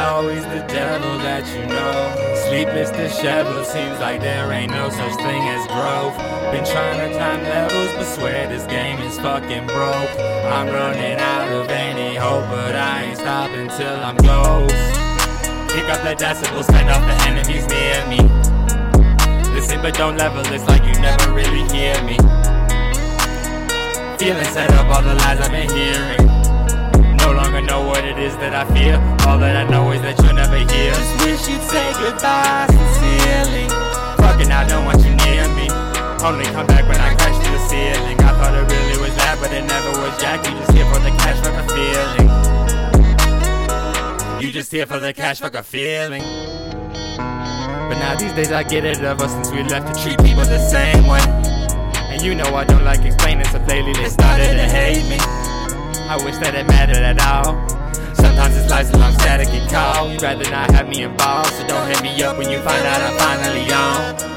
always the devil that you know. Sleepless, disheveled, seems like there ain't no such thing as growth. Been trying to time levels, but swear this game is fucking broke. I'm running out of any hope, but I ain't stopping till I'm close. Pick up the decibels, turn off the enemies near me. Listen, but don't level, it's like you never really hear me. Feeling set up all the lies I've been I feel. All that I know is that you'll never hear. Just wish you'd say goodbye sincerely. Fucking, I don't want you near me. Only come back when I crash to the ceiling. I thought it really was that, but it never was Jack. You just here for the cash, fuck a feeling. You just here for the cash, fuck a feeling. But now these days I get it ever since we left to treat people the same way. And you know I don't like explaining, so lately they started to hate me. I wish that it mattered at all. A long static and call. You'd rather not have me involved, so don't hit me up when you find out I'm finally on.